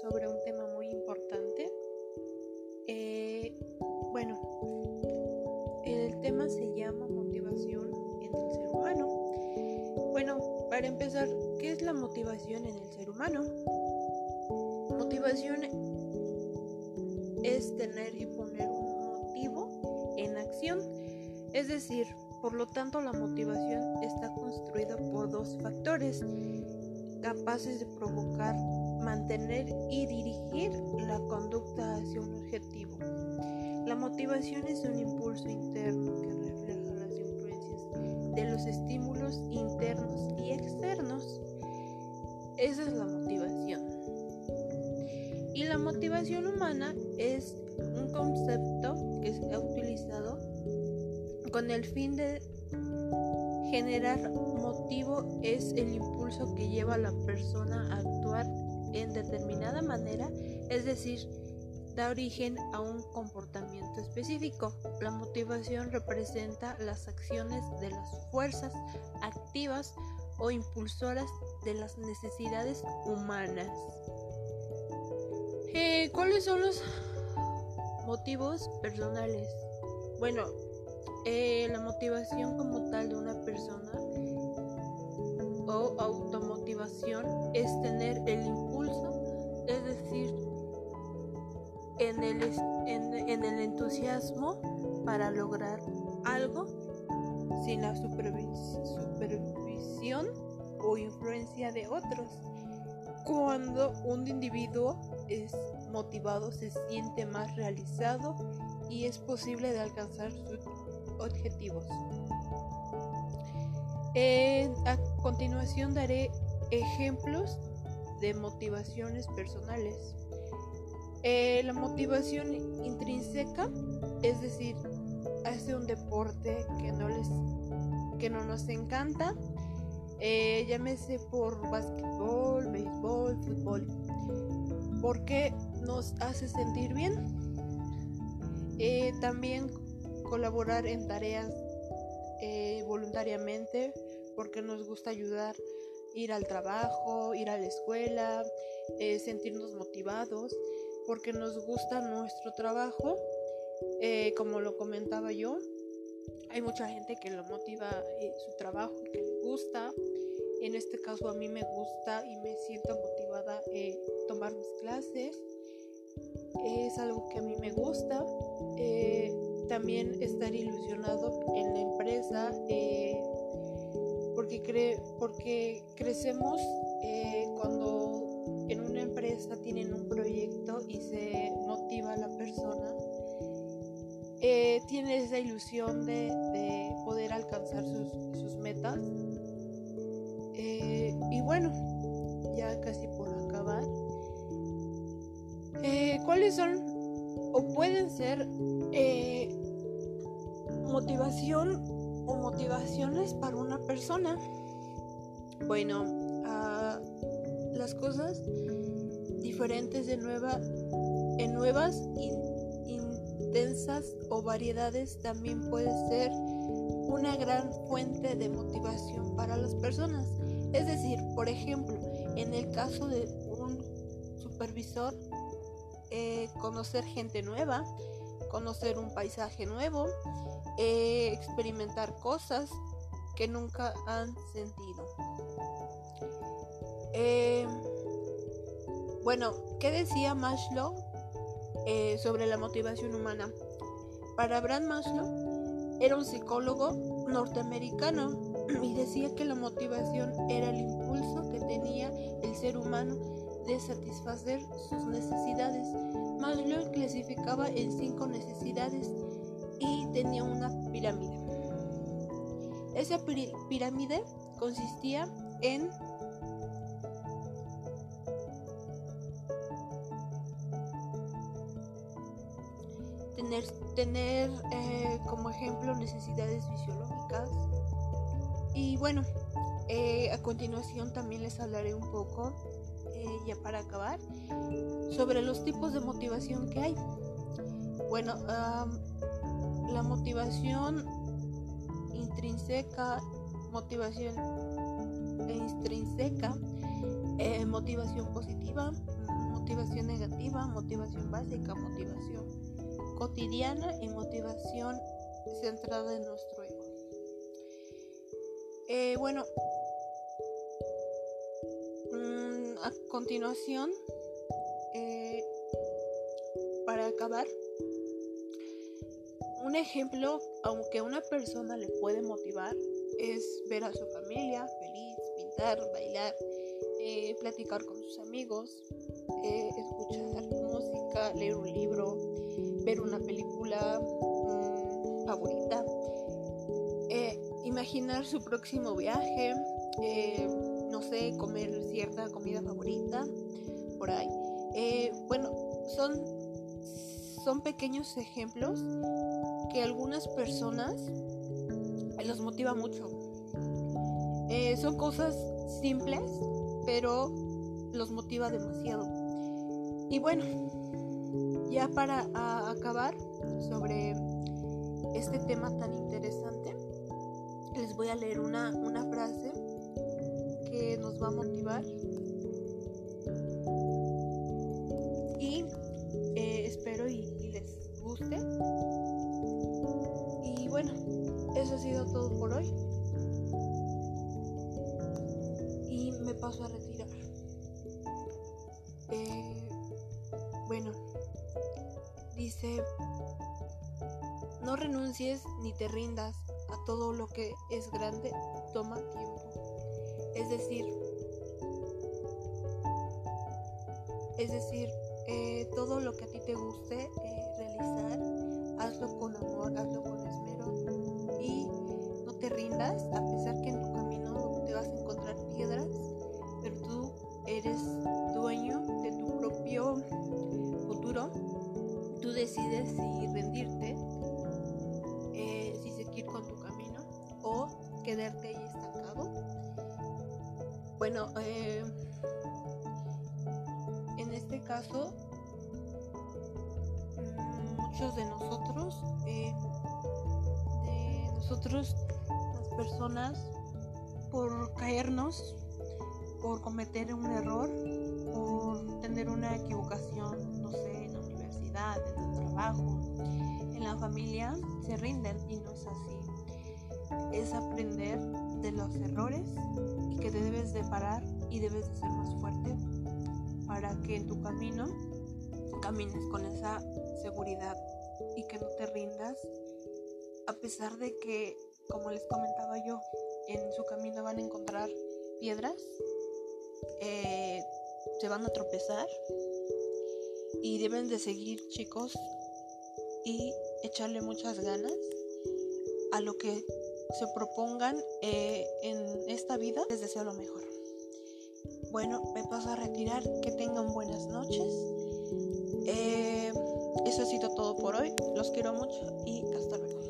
sobre un tema muy importante. Eh, bueno, el tema se llama motivación en el ser humano. Bueno, para empezar, ¿qué es la motivación en el ser humano? Motivación es tener y poner un motivo en acción, es decir, por lo tanto, la motivación está construida por dos factores capaces de provocar, mantener y dirigir la conducta hacia un objetivo. La motivación es un impulso interno que refleja las influencias de los estímulos internos y externos. Esa es la motivación. Y la motivación humana es un concepto que se ha utilizado con el fin de generar motivo es el impulso que lleva a la persona a actuar en determinada manera, es decir, da origen a un comportamiento específico. La motivación representa las acciones de las fuerzas activas o impulsoras de las necesidades humanas. Eh, ¿Cuáles son los motivos personales? Bueno, eh, la motivación como tal de una persona o automotivación es tener el impulso, en el, en, el entusiasmo para lograr algo sin la supervisión o influencia de otros. Cuando un individuo es motivado se siente más realizado y es posible de alcanzar su objetivos. a continuación daré ejemplos de motivaciones personales. Eh, la motivación intrínseca, es decir, hace un deporte que no les que no nos encanta, eh, llámese por básquetbol, béisbol, fútbol, porque nos hace sentir bien. Eh, también colaborar en tareas voluntariamente porque nos gusta ayudar, ir al trabajo, ir a la escuela, sentirnos motivados, porque nos gusta nuestro trabajo, eh, como lo comentaba yo. Hay mucha gente que lo motiva su trabajo, que le gusta. En este caso a mí me gusta y me siento motivada a tomar mis clases. Es algo que a mí me gusta también estar ilusionado en la empresa eh, porque, cree, porque crecemos eh, cuando en una empresa tienen un proyecto y eh, tiene esa ilusión de, poder alcanzar sus, metas y bueno ya casi por acabar cuáles son o pueden ser eh, motivación o motivaciones para una persona. Bueno, ah, las cosas diferentes de nueva, en nuevas, intensas o variedades también puede ser una gran fuente de motivación para las personas. Es decir, por ejemplo, en el caso de un supervisor, eh, conocer gente nueva, conocer un paisaje nuevo, eh, experimentar cosas que nunca han sentido. Eh, bueno, ¿qué decía Maslow eh, sobre la motivación humana? Para Abraham Maslow era un psicólogo norteamericano y decía que la motivación era el impulso que tenía el ser humano de satisfacer sus necesidades. Maslow clasificaba en cinco necesidades y tenía una pirámide. Esa pirámide consistía en tener, eh, como ejemplo necesidades fisiológicas y bueno, eh, a continuación también les hablaré un poco eh, ya para acabar, sobre los tipos de motivación que hay. Bueno, la motivación intrínseca, motivación extrínseca, Eh, motivación positiva, motivación negativa, motivación básica, motivación cotidiana y motivación centrada en nuestro ego. Eh, bueno, mm, a continuación, eh, para acabar, un ejemplo, aunque una persona le puede motivar, es ver a su familia feliz, pintar, bailar, eh, platicar con sus amigos, escuchar música, leer un libro, ver una película mm, favorita, eh, imaginar su próximo viaje, eh, no sé, comer cierta comida favorita, por ahí. Eh, bueno, son, son pequeños ejemplos que algunas personas los motiva mucho. son cosas simples, pero los motiva demasiado. Y bueno, ya para acabar sobre este tema tan interesante, les voy a leer una, frase que nos va a motivar. Y eh, espero y, y les guste. Y bueno, eso ha sido todo por hoy. Y me paso a retirar. Dice, no renuncies ni te rindas a todo lo que es grande, toma tiempo. Es decir, es decir, eh, todo lo que a ti te guste eh, realizar, hazlo con amor, hazlo con esmero y no te rindas a quedarte ahí estancado. Bueno, eh, en este caso, muchos de nosotros, eh, de nosotros, las personas, por caernos, por cometer un error, por tener una equivocación, no sé, en la universidad, en el trabajo, en la familia, se rinden y no es así es aprender de los errores y que te debes de parar y debes de ser más fuerte para que en tu camino camines con esa seguridad y que no te rindas a pesar de que como les comentaba yo en su camino van a encontrar piedras eh, se van a tropezar y deben de seguir chicos y echarle muchas ganas a lo que se propongan eh, en esta vida, les deseo lo mejor. Bueno, me paso a retirar, que tengan buenas noches. Eh, eso ha sido todo por hoy, los quiero mucho y hasta luego.